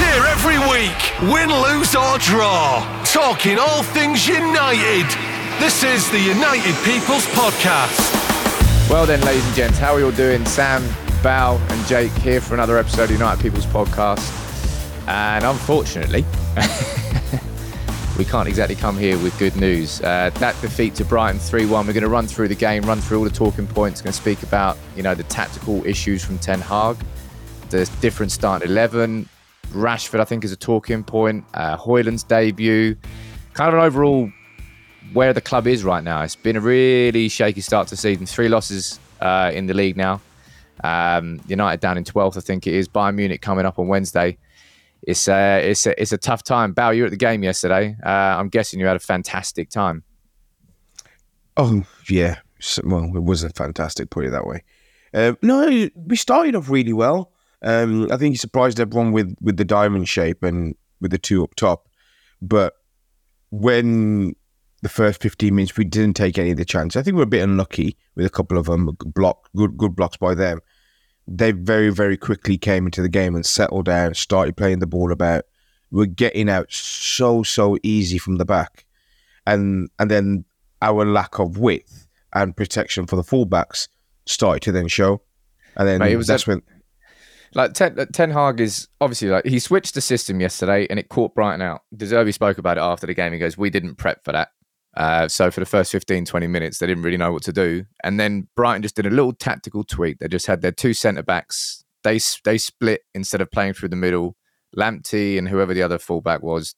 Here every week, win, lose or draw. Talking all things United. This is the United People's Podcast. Well then, ladies and gents, how are you all doing? Sam, Bal, and Jake here for another episode of United People's Podcast. And unfortunately, we can't exactly come here with good news. Uh, that defeat to Brighton 3-1. We're going to run through the game, run through all the talking points. Going to speak about you know the tactical issues from Ten Hag, the different starting eleven. Rashford, I think, is a talking point. Uh, Højlund's debut, kind of an overall where the club is right now. It's been a really shaky start to season. Three losses uh, in the league now. Um, United down in 12th, I think it is. Bayern Munich coming up on Wednesday. It's uh, it's a, it's a tough time. Bal, you were at the game yesterday. Uh, I'm guessing you had a fantastic time. Oh yeah, well it was a fantastic. Put it that way. Um, no, we started off really well. Um, I think he surprised everyone with with the diamond shape and with the two up top. But when the first 15 minutes we didn't take any of the chances, I think we're a bit unlucky with a couple of them block good good blocks by them. They very very quickly came into the game and settled down, started playing the ball about. We're getting out so so easy from the back, and and then our lack of width and protection for the fullbacks started to then show. And then Mate, it was that's a- when Like Ten, uh, Hag is obviously like he switched the system yesterday and it caught Brighton out. De Zerbi spoke about it after the game. He goes, "We didn't prep for that." Uh, so for the first 15, 20 minutes, they didn't really know what to do. And then Brighton just did a little tactical tweak. They just had their two centre backs. They they split instead of playing through the middle. Lamptey and whoever the other fullback was,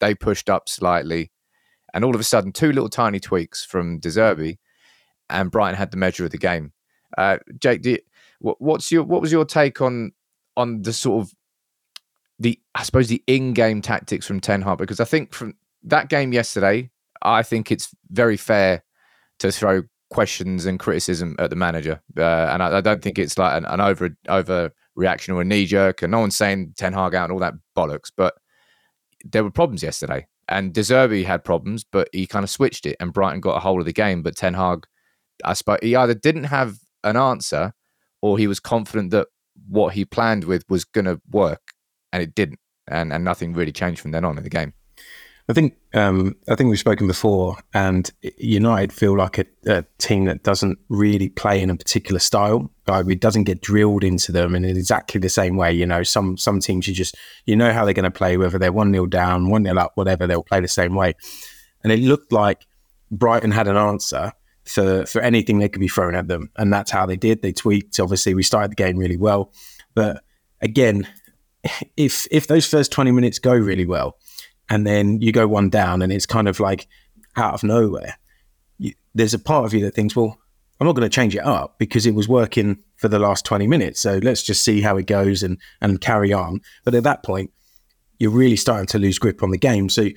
they pushed up slightly, and all of a sudden, two little tiny tweaks from De Zerbi, and Brighton had the measure of the game. Uh, Jake, do you, what, what's your what was your take on on the sort of the I suppose the in-game tactics from Ten Hag? Because I think from that game yesterday, I think it's very fair to throw questions and criticism at the manager, uh, and I, I don't think it's like an, an over over reaction or a knee jerk. And no one's saying Ten Hag out and all that bollocks, but there were problems yesterday, and De Zerbi had problems, but he kind of switched it, and Brighton got a hold of the game. But Ten Hag, I suppose, he either didn't have an answer, or he was confident that what he planned with was going to work, and it didn't, and and nothing really changed from then on in the game. I think um, I think we've spoken before, and United feel like a, a team that doesn't really play in a particular style. It doesn't get drilled into them in exactly the same way. You know, some some teams you just you know how they're going to play, whether they're one 0 down, one 0 up, whatever, they'll play the same way. And it looked like Brighton had an answer for for anything that could be thrown at them, and that's how they did. They tweaked. Obviously, we started the game really well, but again, if if those first twenty minutes go really well and then you go one down and it's kind of like out of nowhere you, there's a part of you that thinks well i'm not going to change it up because it was working for the last 20 minutes. So let's just see how it goes and and carry on. But at that point you're really starting to lose grip on the game. So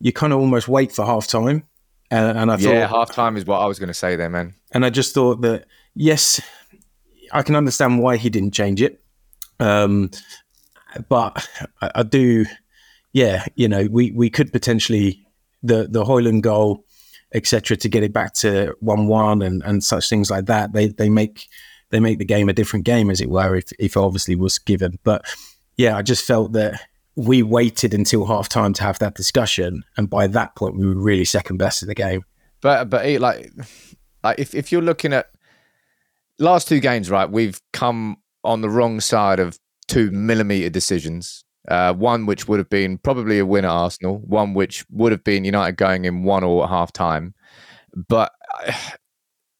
you kind of almost wait for half time and, and i thought yeah, half time is what I was going to say there, man. and I just thought that yes, I can understand why he didn't change it. Um, but I, I do, yeah, you know, we we could potentially the the Højlund goal, etc., to get it back to one one and and such things like that. They they make they make the game a different game, as it were, if if obviously was given. But yeah, I just felt that we waited until half time to have that discussion, and by that point, we were really second best in the game. But but like like if if you're looking at last two games, right, we've come on the wrong side of two millimeter decisions. Uh, one which would have been probably a win at Arsenal, one which would have been United going in one or half time. But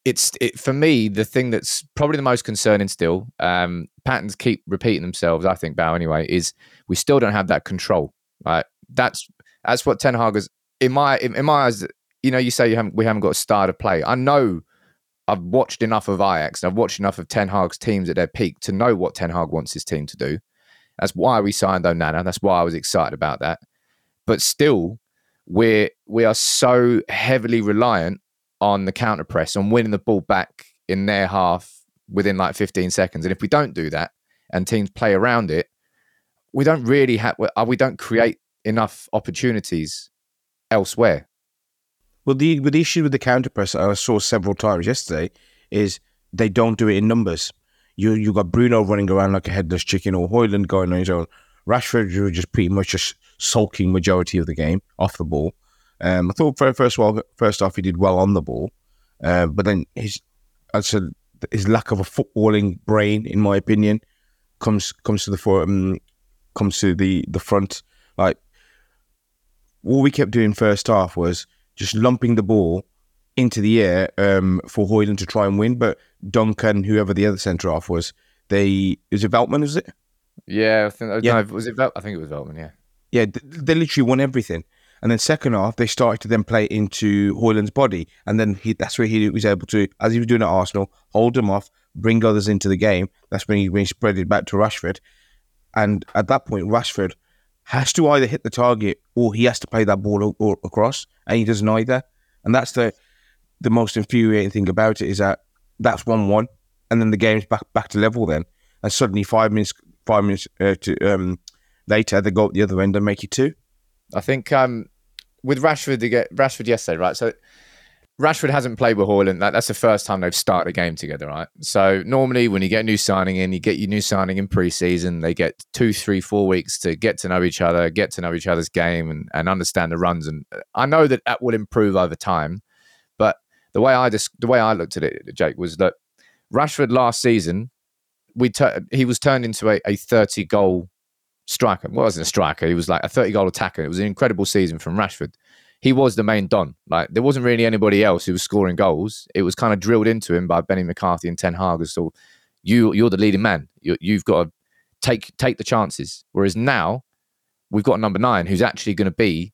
it's it, for me the thing that's probably the most concerning still. Um, patterns keep repeating themselves. I think Bow anyway is we still don't have that control. Right, that's that's what Ten Hag is in my in, in my eyes. You know, you say you haven't we haven't got a star to play. I know I've watched enough of Ajax and I've watched enough of Ten Hag's teams at their peak to know what Ten Hag wants his team to do. That's why we signed Onana. That's why I was excited about that. But still, we're we are so heavily reliant on the counter press, on winning the ball back in their half within like 15 seconds. And if we don't do that and teams play around it, we don't really have uh, we don't create enough opportunities elsewhere. Well, the the issue with the counter press I saw several times yesterday is they don't do it in numbers. You you got Bruno running around like a headless chicken, or Højlund going on his own. Rashford, just pretty much just sulking majority of the game off the ball. Um, I thought first of all, first off, he did well on the ball, uh, but then his, I said his lack of a footballing brain, in my opinion, comes comes to the for, um, comes to the the front. Like all we kept doing first half was just lumping the ball into the air um, for Højlund to try and win, but Dunk and, whoever the other centre off was, they was it Veltman? Is it? Yeah, I think. Yeah. No, was it? Vel- I think it was Veltman. Yeah. Yeah, they literally won everything. And then second half, they started to then play into Højlund's body, and then he, that's where he was able to, as he was doing at Arsenal, hold them off, bring others into the game. That's when he, when he spread it back to Rashford, and at that point, Rashford has to either hit the target or he has to play that ball o- across, and he doesn't either. And that's the the most infuriating thing about it is that that's one one, and then the game's back back to level then, and suddenly five minutes five minutes uh, to, um, later they go up the other end and make it two. I think um, with Rashford, they get Rashford yesterday, right? So Rashford hasn't played with Højlund. That, that's the first time they've started a game together, right? So normally, when you get a new signing in, you get your new signing in preseason. They get two, three, four weeks to get to know each other, get to know each other's game, and, and understand the runs. And I know that that will improve over time. But the way I just the way I looked at it, Jake, was that Rashford last season, we tur- he was turned into a, a thirty goal striker. Well, wasn't a striker. He was like a 30 goal attacker. It was an incredible season from Rashford. He was the main don. Like there wasn't really anybody else who was scoring goals. It was kind of drilled into him by Benni McCarthy and Ten Hag. So you you're the leading man. You, you've got to take take the chances. Whereas now we've got a number nine who's actually going to be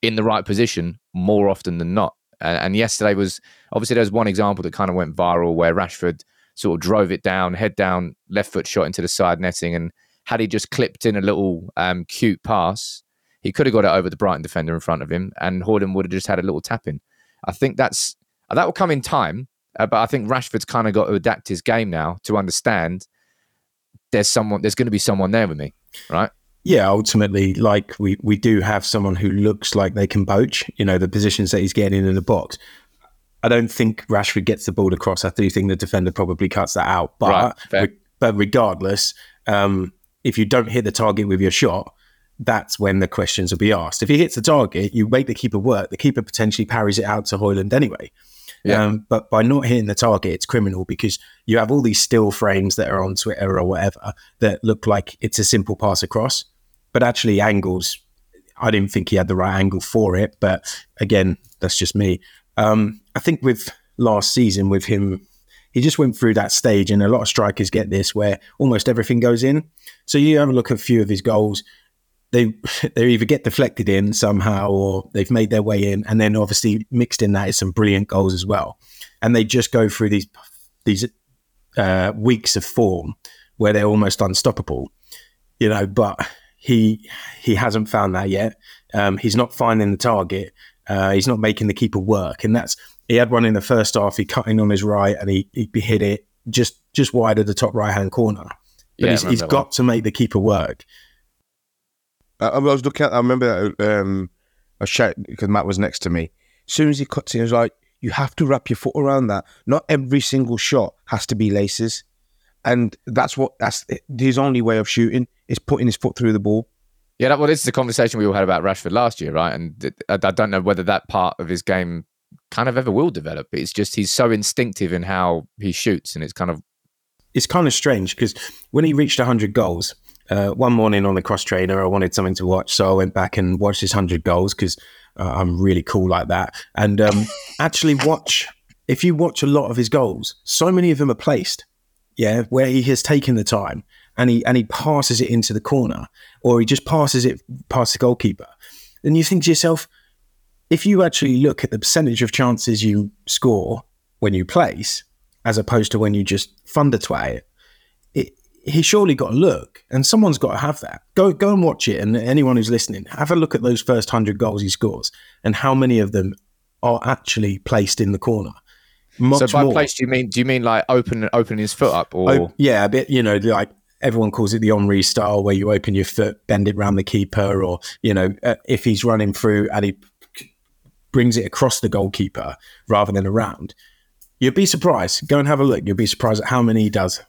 in the right position more often than not. And, and yesterday was obviously there's one example that kind of went viral where Rashford sort of drove it down, head down, left foot shot into the side netting, and had he just clipped in a little um, cute pass, he could have got it over the Brighton defender in front of him, and Højlund would have just had a little tap in. I think that's that will come in time, uh, but I think Rashford's kind of got to adapt his game now to understand there's someone, there's going to be someone there with me, right? Yeah, ultimately, like we we do have someone who looks like they can poach. You know, the positions that he's getting in the box. I don't think Rashford gets the ball across. I do think the defender probably cuts that out. But right, but regardless, um, if you don't hit the target with your shot, that's when the questions will be asked. If he hits the target, you make the keeper work. The keeper potentially parries it out to Højlund anyway. Yeah. Um, but by not hitting the target, it's criminal because you have all these still frames that are on Twitter or whatever that look like it's a simple pass across, but actually angles. I didn't think he had the right angle for it, but again, that's just me. Um, I think with last season, with him he just went through that stage, and a lot of strikers get this where almost everything goes in. So you have a look at a few of his goals. They they either get deflected in somehow, or they've made their way in, and then obviously mixed in that is some brilliant goals as well. And they just go through these these uh, weeks of form where they're almost unstoppable, you know. But he he hasn't found that yet. Um, he's not finding the target. Uh, he's not making the keeper work, and that's he had one in the first half. He cut in on his right and he, he hit it just just wide of the top right hand corner. But yeah, he's, he's got to make the keeper work. I, I was looking at. I remember um, I shouted because Matt was next to me. As soon as he cuts in, he was like, "You have to wrap your foot around that. Not every single shot has to be laces." And that's what that's his only way of shooting is putting his foot through the ball. Yeah, that, well, this is the conversation we all had about Rashford last year, right? And it- I, I don't know whether that part of his game kind of ever will develop. It's just he's so instinctive in how he shoots, and it's kind of it's kind of strange because when he reached 100 goals, uh, one morning on the cross trainer, I wanted something to watch. So I went back and watched his 100 goals because uh, I'm really cool like that. And um, actually, watch, if you watch a lot of his goals, so many of them are placed, yeah, where he has taken the time and he, and he passes it into the corner or he just passes it past the goalkeeper. And you think to yourself, if you actually look at the percentage of chances you score when you place, as opposed to when you just thunder twat it, it he surely got a look, and someone's got to have that. Go go and watch it, and anyone who's listening, have a look at those first hundred goals he scores, and how many of them are actually placed in the corner. Much so. By more. place, do you mean do you mean like open opening his foot up, or Oh, yeah, a bit. You know, like everyone calls it the Henry style, where you open your foot, bend it round the keeper, or you know, uh, if he's running through and he brings it across the goalkeeper rather than around. You'd be surprised. Go and have a look. You'll be surprised at how many he does.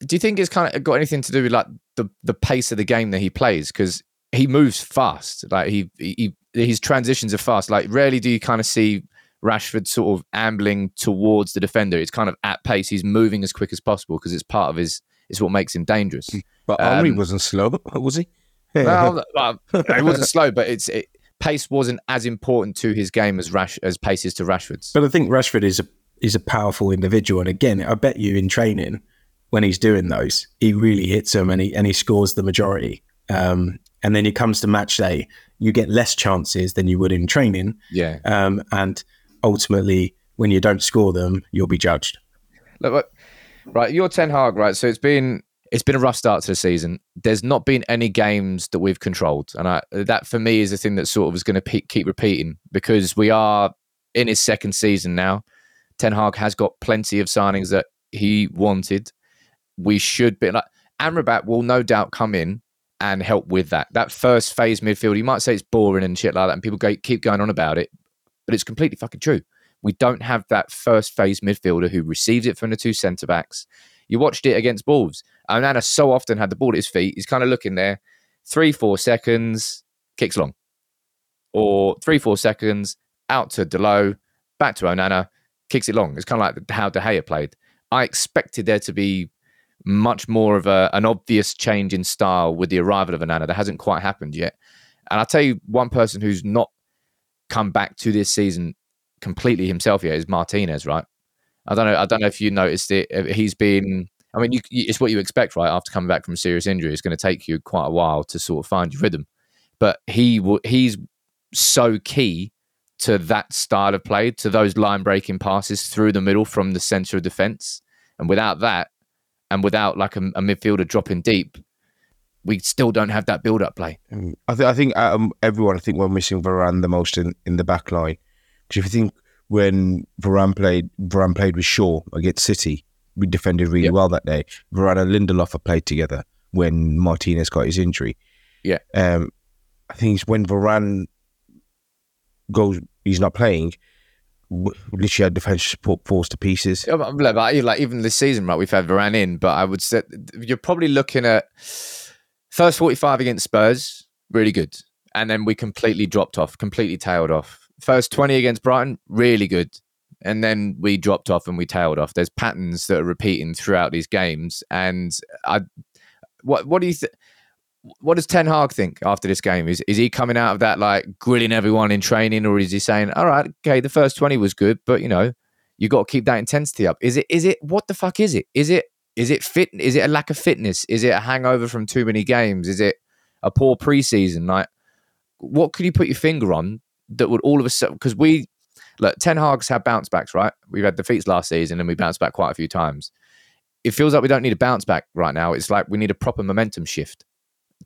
do you think it's kind of got anything to do with like the the pace of the game that he plays? Because he moves fast, like he, he his transitions are fast. Like rarely do you kind of see Rashford sort of ambling towards the defender. It's kind of at pace. He's moving as quick as possible because it's part of his. It's what makes him dangerous. But Henry Um, wasn't slow, was he? well, well, it wasn't slow, but it's it, pace wasn't as important to his game as Rash as pace is to Rashford's. But I think Rashford is a is a powerful individual, and again, I bet you in training when he's doing those, he really hits them and he and he scores the majority. Um, and then it comes to match day, you get less chances than you would in training. Yeah. Um, and ultimately, when you don't score them, you'll be judged. Look, look, right, you're Ten Hag, right? So it's been it's been a rough start to the season. There's not been any games that we've controlled, and I, that for me is the thing that sort of is going to pe- keep repeating because we are in his second season now. Ten Hag has got plenty of signings that he wanted. We should be like Amrabat will no doubt come in and help with that. That first phase midfield, you might say it's boring and shit like that, and people go, keep going on about it, but it's completely fucking true. We don't have that first phase midfielder who receives it from the two centre backs. You watched it against Wolves. Onana so often had the ball at his feet. He's kind of looking there, three, four seconds, kicks long. Or three, four seconds, out to Dalot, back to Onana, kicks it long. It's kind of like how De Gea played. I expected there to be much more of a, an obvious change in style with the arrival of Onana. That hasn't quite happened yet. And I'll tell you one person who's not come back to this season completely himself yet is Martinez, right? I don't know. I don't know if you noticed it. Uh, He's been. I mean, you, it's what you expect, right? After coming back from a serious injury, it's going to take you quite a while to sort of find your rhythm. But he. He's so key to that style of play, to those line breaking passes through the middle from the centre of defence. And without that, and without like a, a midfielder dropping deep, we still don't have that build up play. Um, I, th- I think um, everyone, I think we're missing Varane the most in, in the back line. Because if you think when Varane played, Varane played with Shaw against City, we defended really well that day. Varane and Lindelof have played together when Martinez got his injury. Yeah. Um, I think it's when Varane goes, he's not playing. Literally, our defense falls to pieces. But, but, like like, even this season, right? We've had Varane in, but I would say you're probably looking at first 45 against Spurs, really good, and then we completely dropped off, completely tailed off. First 20 against Brighton, really good, and then we dropped off and we tailed off. There's patterns that are repeating throughout these games, and I, what what do you think? What does Ten Hag think after this game? Is is he coming out of that like grilling everyone in training, or is he saying, "All right, okay, the first twenty was good, but you know, you got to keep that intensity up. Is it? Is it? What the fuck is it? Is it? Is it fit? Is it a lack of fitness? Is it a hangover from too many games? Is it a poor preseason? Like, what could you put your finger on that would all of a sudden? Because we look, Ten Hag's had bounce backs, right? We've had defeats last season and we bounced back quite a few times. It feels like we don't need a bounce back right now. It's like we need a proper momentum shift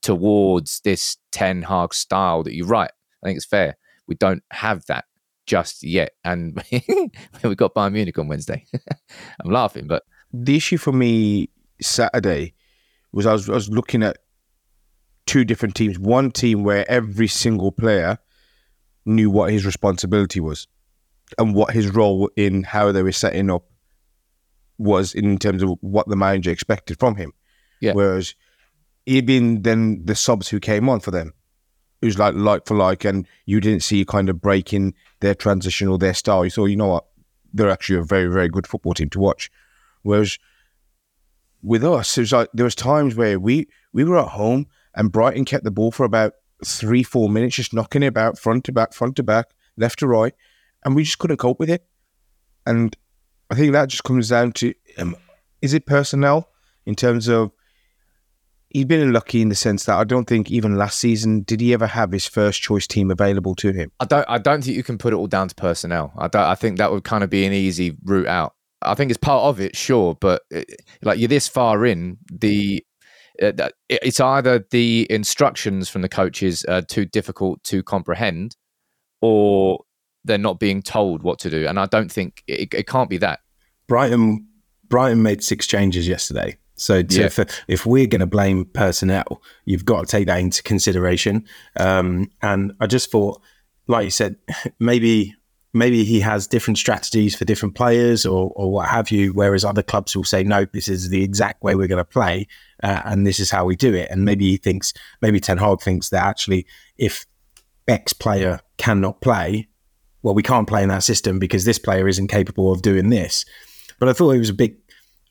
towards this Ten Hag style that you write. I think it's fair. We don't have that just yet, and we got Bayern Munich on Wednesday. I'm laughing, but the issue for me Saturday was I was I was looking at two different teams. One team where every single player knew what his responsibility was and what his role in how they were setting up was in terms of what the manager expected from him. Yeah. Whereas even then the subs who came on for them, it was like like for like, and you didn't see kind of breaking their transition or their style. You thought, you know what, they're actually a very very good football team to watch. Whereas with us, it was like there was times where we we were at home and Brighton kept the ball for about three four minutes, just knocking it about front to back, front to back, left to right, and we just couldn't cope with it. And I think that just comes down to um, is it personnel in terms of he's been unlucky in the sense that I don't think even last season did he ever have his first choice team available to him. I don't. I don't think you can put it all down to personnel. I don't. I think that would kind of be an easy route out. I think it's part of it, sure, but it, like you're this far in the. Uh, it- it's either the instructions from the coaches are too difficult to comprehend, or they're not being told what to do. And I don't think it, it can't be that. Brighton Brighton made six changes yesterday. So to, Yeah. if, if we're going to blame personnel, you've got to take that into consideration. Um, and I just thought, like you said, maybe maybe he has different strategies for different players or, or what have you. Whereas other clubs will say, no, this is the exact way we're going to play, uh, and this is how we do it. And maybe he thinks, maybe Ten Hag thinks that actually, if X player cannot play, well, we can't play in that system because this player isn't capable of doing this. But I thought it was a big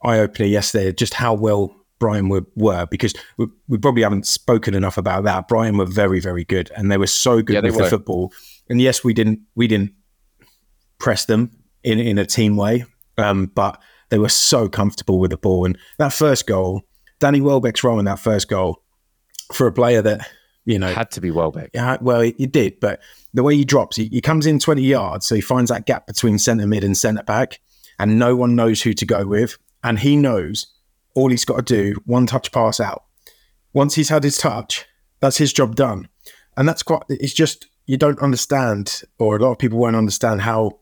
eye opener yesterday, just how well Brighton were, were because we, we probably haven't spoken enough about that. Brighton were very, very good, and they were so good Yeah, with the football. And yes, we didn't we didn't press them in in a team way, um, but they were so comfortable with the ball. And that first goal, Danny Welbeck's role in that first goal for a player that you know Had to be Welbeck. yeah, well, he did, but the way he drops, he, he comes in 20 yards, so he finds that gap between centre mid and centre back, and no one knows who to go with. And he knows all he's got to do one touch pass out. Once he's had his touch, that's his job done. And that's quite, it's just, you don't understand, or a lot of people won't understand how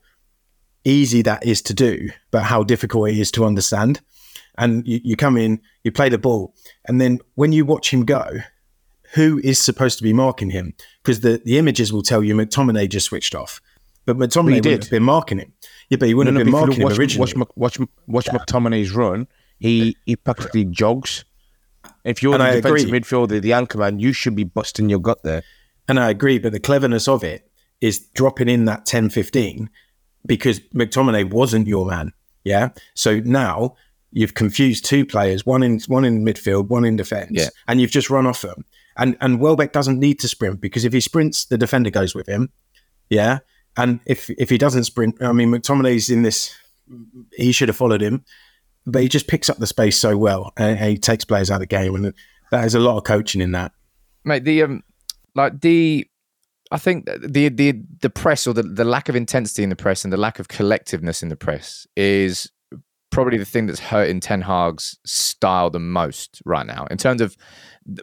easy that is to do, but how difficult it is to understand. And you, you come in, you play the ball, and then when you watch him go, who is supposed to be marking him? Because the, the images will tell you McTominay just switched off. But McTominay he wouldn't did. have been marking him. Yeah, but he wouldn't No, have no, been marking you him originally. watch, watch, watch, watch McTominay's run. He he practically jogs. If you're And the I defensive agree. midfielder, the anchor man, you should be busting your gut there. And I agree, but the cleverness of it is dropping in that 10 15 because McTominay wasn't your man. Yeah. So now you've confused two players, one in one in midfield, one in defence, Yeah. and you've just run off them. And and Welbeck doesn't need to sprint because if he sprints, the defender goes with him. Yeah. And if if he doesn't sprint, I mean McTominay's in this he should have followed him, but he just picks up the space so well and he takes players out of the game and that is a lot of coaching in that. mate. The um, like the, I think the the the press or the the lack of intensity in the press and the lack of collectiveness in the press is probably the thing that's hurting Ten Hag's style the most right now in terms of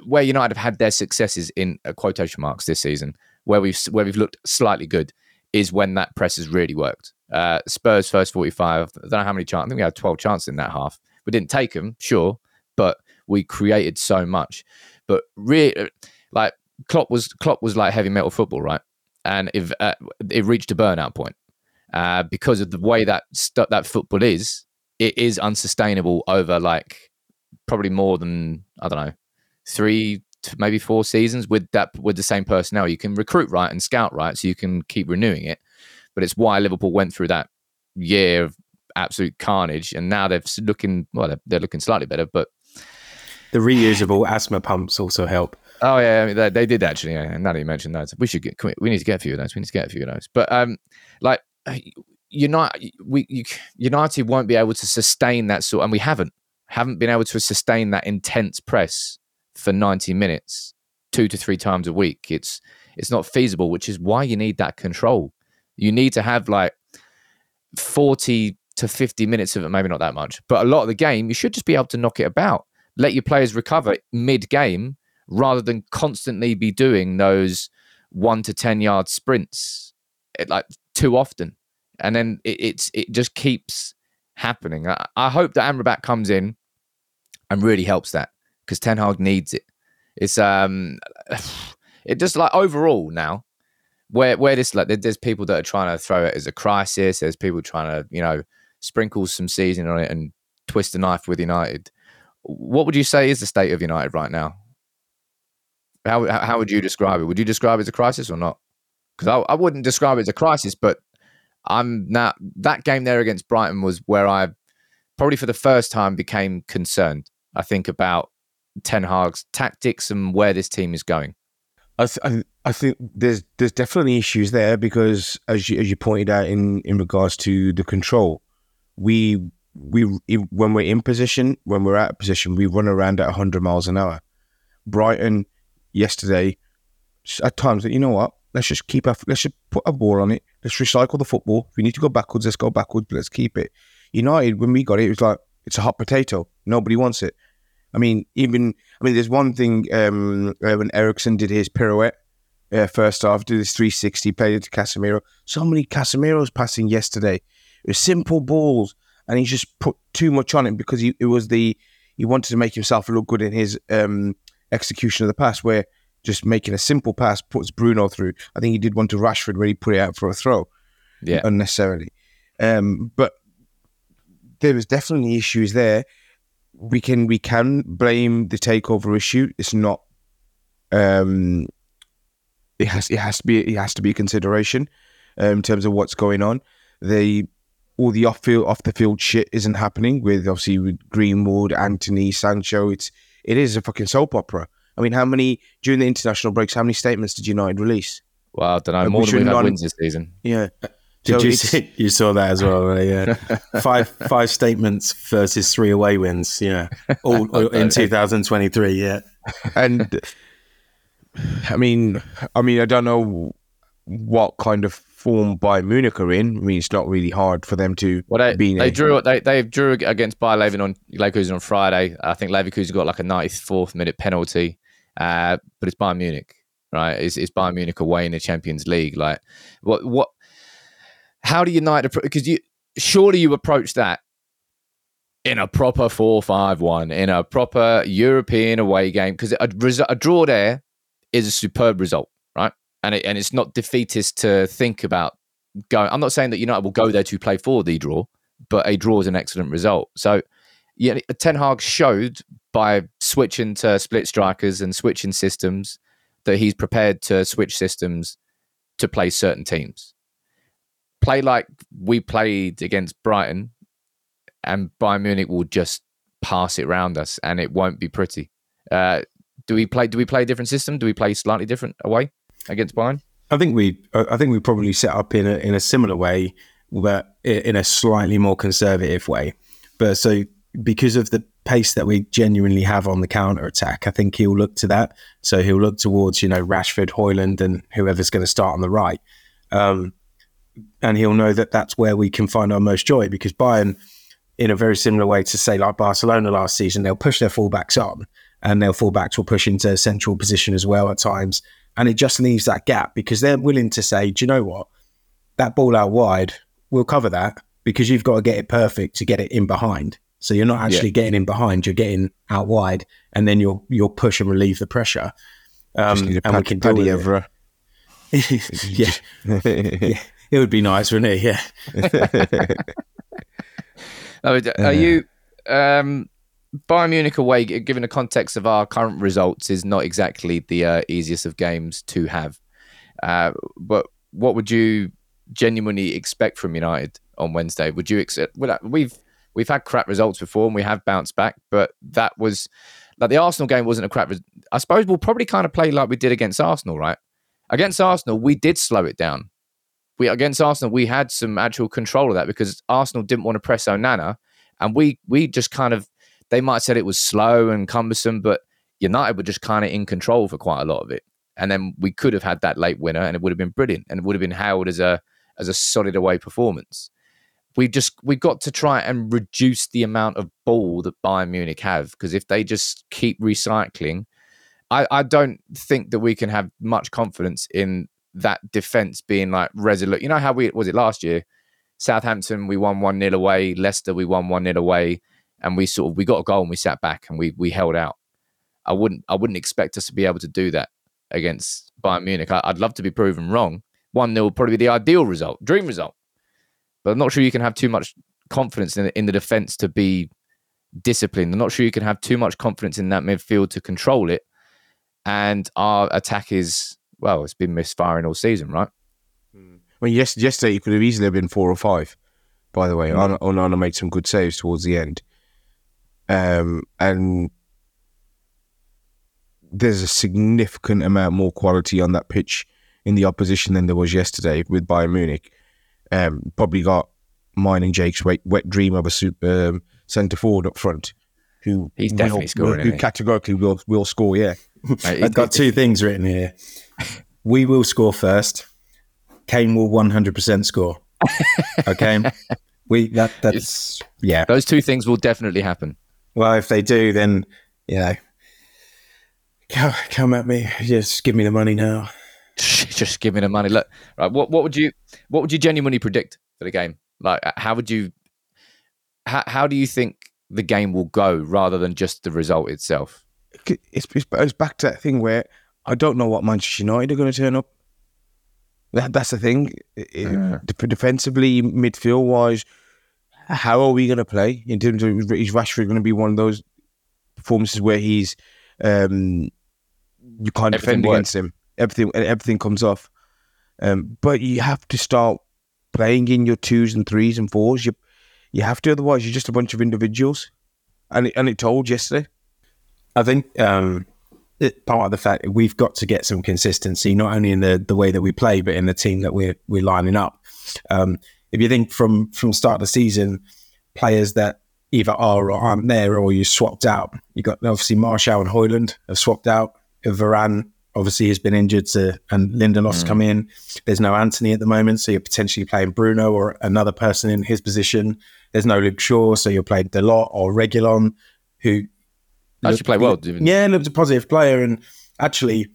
where United have had their successes in uh, quotation marks this season, where we've where we've looked slightly good, is when that press has really worked. Uh, Spurs first forty five. I don't know how many chances. I think we had twelve chances in that half. We didn't take them, sure, but we created so much. But really, like Klopp was Klopp was like heavy metal football, right? And if uh, it reached a burnout point uh, because of the way that stu- that football is, it is unsustainable over like probably more than I don't know three maybe four seasons with that with the same personnel. You can recruit right and scout right, so you can keep renewing it. But it's why Liverpool went through that year of absolute carnage, and now they're looking well. They're, they're looking slightly better, but The reusable asthma pumps also help. Oh yeah, I mean, they, they did actually. Yeah, and now that you mentioned those, we should get. We, we need to get a few of those. We need to get a few of those. But um, like United, we United won't be able to sustain that sort, and we haven't haven't been able to sustain that intense press for ninety minutes, two to three times a week. It's it's not feasible, which is why you need that control. You need to have like forty to fifty minutes of it, maybe not that much, but a lot of the game. You should just be able to knock it about. Let your players recover mid game rather than constantly be doing those one to 10 yard sprints like too often. And then it, it's, it just keeps happening. I, I hope that Amrabat comes in and really helps that because Ten Hag needs it. It's um, it just like overall now, where where this like there's people that are trying to throw it as a crisis. There's people trying to you know sprinkle some seasoning on it and twist a knife with United. What would you say is the state of United right now? How how would you describe it? Would you describe it as a crisis or not? Because I, I wouldn't describe it as a crisis, but I'm now that game there against Brighton was where I probably for the first time became concerned. I think about Ten Hag's tactics and where this team is going. I, th- I think there's there's definitely issues there because as you as you pointed out in in regards to the control, we we when we're in position, when we're out of position, we run around at 100 miles an hour. Brighton yesterday at times that you know what? Let's just keep our, let's just put a ball on it. Let's recycle the football. If we need to go backwards, let's go backwards. Let's keep it. United, when we got it, it was like it's a hot potato. Nobody wants it. I mean, even I mean, there's one thing um, uh, when Eriksen did his pirouette uh, first half, did his 360, played it to Casemiro. So many Casemiros passing yesterday. It was simple balls, and he just put too much on it because he it was the he wanted to make himself look good in his um, execution of the pass, where just making a simple pass puts Bruno through. I think he did one to Rashford where he put it out for a throw, Yeah. unnecessarily. Um, but there was definitely issues there. We can we can blame the takeover issue. It's not. Um, it has it has to be it has to be a consideration um, in terms of what's going on. The all the off field off the field shit isn't happening with obviously with Greenwood, Antony, Sancho. It's it is a fucking soap opera. I mean, how many during the international breaks? How many statements did United release? Well, I don't know. Uh, More we than we've had on- wins this season. Yeah. Did So you see? You saw that as well. right? Yeah, five five statements versus three away wins. Yeah, all, all in 2023. Yeah, and I mean, I mean, I don't know what kind of form Bayern Munich are in. I mean, it's not really hard for them to Well, they, be they drew they they drew against Bayer Leverkusen on Leverkusen on Friday. I think Leverkusen got like a 94th minute penalty, uh, but it's Bayern Munich, right? It's, it's Bayern Munich away in the Champions League. Like, what what? How do United? Because you surely you approach that in a proper four-five-one in a proper European away game because a, a draw there is a superb result? And it, and it's not defeatist to think about going. I'm not saying that United will go there to play for the draw, but a draw is an excellent result. So, yeah, Ten Hag showed by switching to split strikers and switching systems that he's prepared to switch systems to play certain teams. Play like we played against Brighton, and Bayern Munich will just pass it around us, and it won't be pretty. Uh, do we play? Do we play a different system? Do we play slightly different away against Bayern? I think we I think we probably set up in a in a similar way, but in a slightly more conservative way. But so because of the pace that we genuinely have on the counter attack, I think he'll look to that. So he'll look towards you know Rashford, Højlund, and whoever's going to start on the right. Um, and he'll know that that's where we can find our most joy because Bayern, in a very similar way to say like Barcelona last season, they'll push their fullbacks on and their fullbacks will push into central position as well at times. And it just leaves that gap because they're willing to say, do you know what? That ball out wide, we'll cover that because you've got to get it perfect to get it in behind. So you're not actually getting in behind, you're getting out wide, and then you'll you'll push and relieve the pressure. Um, Just need a and we can deal Paddy with Evra. it. yeah. yeah, it would be nice, wouldn't it? Yeah. Are you um, Bayern Munich away? Given the context of our current results, is not exactly the uh, easiest of games to have. Uh, but what would you genuinely expect from United on Wednesday? Would you accept? Well, uh, we've we've had crap results before and we have bounced back, but that was like the Arsenal game wasn't a crap. res- I suppose we'll probably kind of play like we did against Arsenal, right? Against Arsenal, we did slow it down. We against Arsenal, we had some actual control of that because Arsenal didn't want to press Onana, and we we just kind of they might have said it was slow and cumbersome, but United were just kind of in control for quite a lot of it. And then we could have had that late winner, and it would have been brilliant, and it would have been hailed as a as a solid away performance. We just we got to try and reduce the amount of ball that Bayern Munich have because if they just keep recycling, I, I don't think that we can have much confidence in that defense being like resolute. You know how we was it last year? Southampton, we won one 0 away. Leicester, we won one 0 away, and we sort of we got a goal and we sat back and we we held out. I wouldn't I wouldn't expect us to be able to do that against Bayern Munich. I, would love to be proven wrong. One 0 would probably be the ideal result, dream result. But I'm not sure you can have too much confidence in, in the defence to be disciplined. I'm not sure you can have too much confidence in that midfield to control it. And our attack is well, it's been misfiring all season, right? Well, yes, yesterday it could have easily been four or five. By the way, mm. Onana made some good saves towards the end, um, and there's a significant amount more quality on that pitch in the opposition than there was yesterday with Bayern Munich. Um, probably got mine and Jake's wet, wet dream of a super, um, centre forward up front who he's definitely will, scoring. Who categorically will will score. Yeah, I've got two things written here. We will score first. Kane will 100% score. Okay, we that that's it's, yeah. Those two things will definitely happen. Well, if they do, then you know Come, come at me. Just give me the money now. Just give me the money. Look, right. What what would you what would you genuinely predict for the game? Like, uh, how would you? How how do you think the game will go, rather than just the result itself? It's, it's, it's back to that thing where I don't know what Manchester United are going to turn up. That, that's the thing. Yeah. Defensively, midfield wise, how are we going to play in terms of is Rashford going to be one of those performances where he's um, you can't everything defend works. against him. Everything everything comes off. Um, but you have to start playing in your twos and threes and fours. You you have to, otherwise you're just a bunch of individuals. And it, and it told yesterday. I think um, it, part of the fact we've got to get some consistency, not only in the the way that we play, but in the team that we're we're lining up. Um, if you think from from start of the season, players that either are or aren't there, or you swapped out. You got obviously Martial and Højlund have swapped out. Varane obviously has been injured, to, and Lindelof's mm. come in. There's no Antony at the moment, so you're potentially playing Bruno or another person in his position. There's no Luke Shaw, so you're playing Dalot or Reguilón, who actually play well. Yeah, looked a positive player, and actually,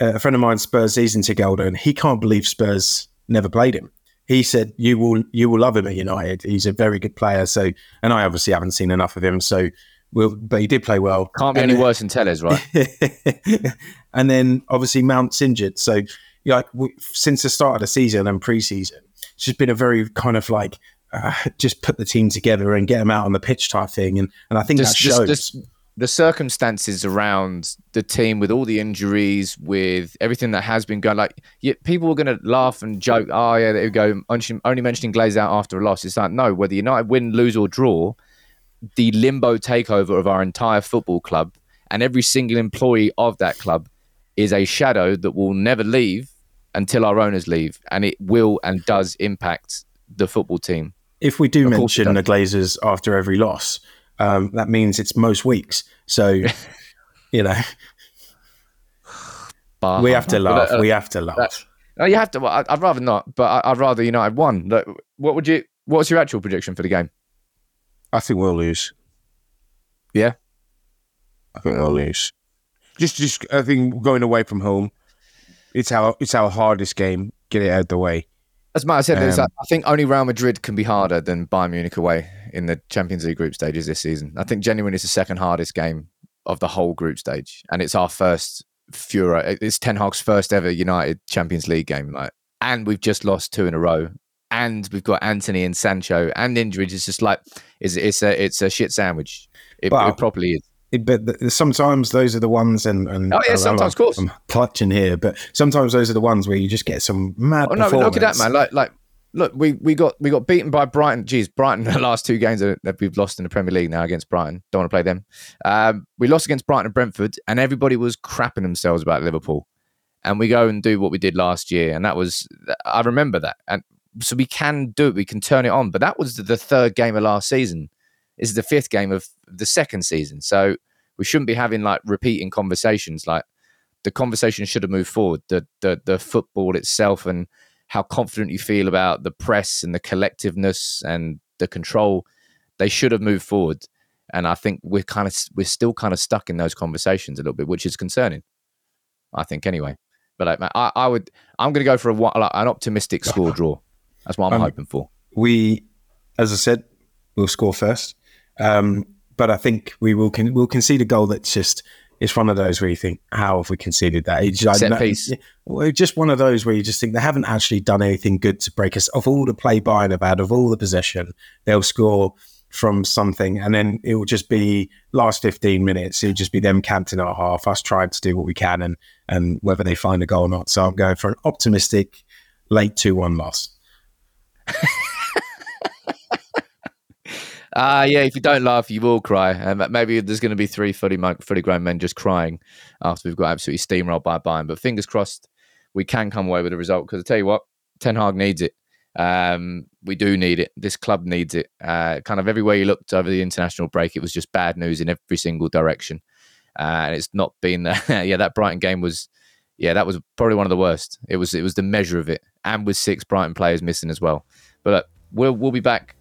uh, a friend of mine, Spurs season ticket holder, and he can't believe Spurs never played him. He said, "You will, you will love him at United. He's a very good player." So, and I obviously haven't seen enough of him, so well, but he did play well. Can't be and any worse than Telles, right? and then obviously Mount's injured. So, like we, since the start of the season and preseason, it's just been a very kind of like uh, just put the team together and get them out on the pitch type thing. And and I think this, that shows. This, this, the circumstances around the team with all the injuries, with everything that has been going, like yeah, people were going to laugh and joke. Oh yeah, there you go. Only mentioning Glaze out after a loss. It's like no, whether United win, lose, or draw, the limbo takeover of our entire football club and every single employee of that club is a shadow that will never leave until our owners leave and it will and does impact the football team if we do mention the glazers after every loss um, that means it's most weeks so you know we have to laugh uh, we have to laugh uh, you have to well, i'd rather not but i'd rather united won what would you what's your actual prediction for the game I think we'll lose. Yeah, I think we'll lose. Just, just I think going away from home, it's our it's our hardest game. Get it out the way. As Matt said, um, I think only Real Madrid can be harder than Bayern Munich away in the Champions League group stages this season. I think genuinely it's the second hardest game of the whole group stage, and it's our first Fura. It's Ten Hag's first ever United Champions League game, like, and we've just lost two in a row and we've got Antony and Sancho and injuries. It's just like it's it's a it's a shit sandwich. It, well, it properly is. It, but sometimes those are the ones, and, and oh yeah, sometimes, of course, I'm clutching here, but sometimes those are the ones where you just get some mad. Oh no, look at that, man! Like, like, look, we we got we got beaten by Brighton. Geez, Brighton, the last two games that we've lost in the Premier League now against Brighton. Don't want to play them. Um, we lost against Brighton and Brentford, and everybody was crapping themselves about Liverpool. And we go and do what we did last year, and that was I remember that, and so we can do it. We can turn it on. But that was the third game of last season. This is the fifth game of the second season. So we shouldn't be having like repeating conversations. Like the conversation should have moved forward. The the the football itself and how confident you feel about the press and the collectiveness and the control. They should have moved forward. And I think we're kind of we're still kind of stuck in those conversations a little bit, which is concerning. I think anyway. But I, I would I'm going to go for a like, an optimistic score draw. That's what I'm um, hoping for. We, as I said, we'll score first. Um, but I think we will con- we'll concede a goal that's just it's one of those where you think, how have we conceded that? It's like, Set no- piece. well, just one of those where you just think they haven't actually done anything good to break us. Of all the play Bayern have had, of all the possession, they'll score from something, and then it will just be last fifteen minutes. It'll just be them camped in our half, us trying to do what we can, and and whether they find a goal or not. So I'm going for an optimistic late two one loss. Ah, yeah. If you don't laugh, you will cry. And maybe there's going to be three fully fully grown men just crying after we've got absolutely steamrolled by Bayern. But fingers crossed, we can come away with a result. Because I tell you what, Ten Hag needs it. Um, we do need it. This club needs it. Uh, kind of everywhere you looked over the international break, it was just bad news in every single direction. Uh, and it's not been yeah, that Brighton game was yeah, that was probably one of the worst. It was it was the measure of it, and with six Brighton players missing as well. But look, we'll we'll be back.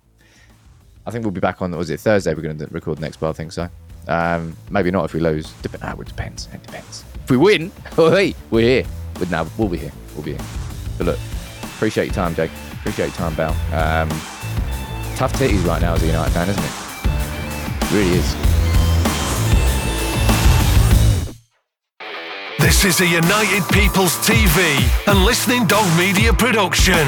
I think we'll be back on. Was it Thursday? We're going to record next, but I think so. Um, maybe not if we lose. Dep- ah, it depends. It depends. If we win, oh hey, we're here. But now we'll be here. We'll be here. But look, appreciate your time, Jake. Appreciate your time, Bal. Um, tough titties right now as a United fan, isn't it? It really is. This is a United People's TV and Listening Dog Media production.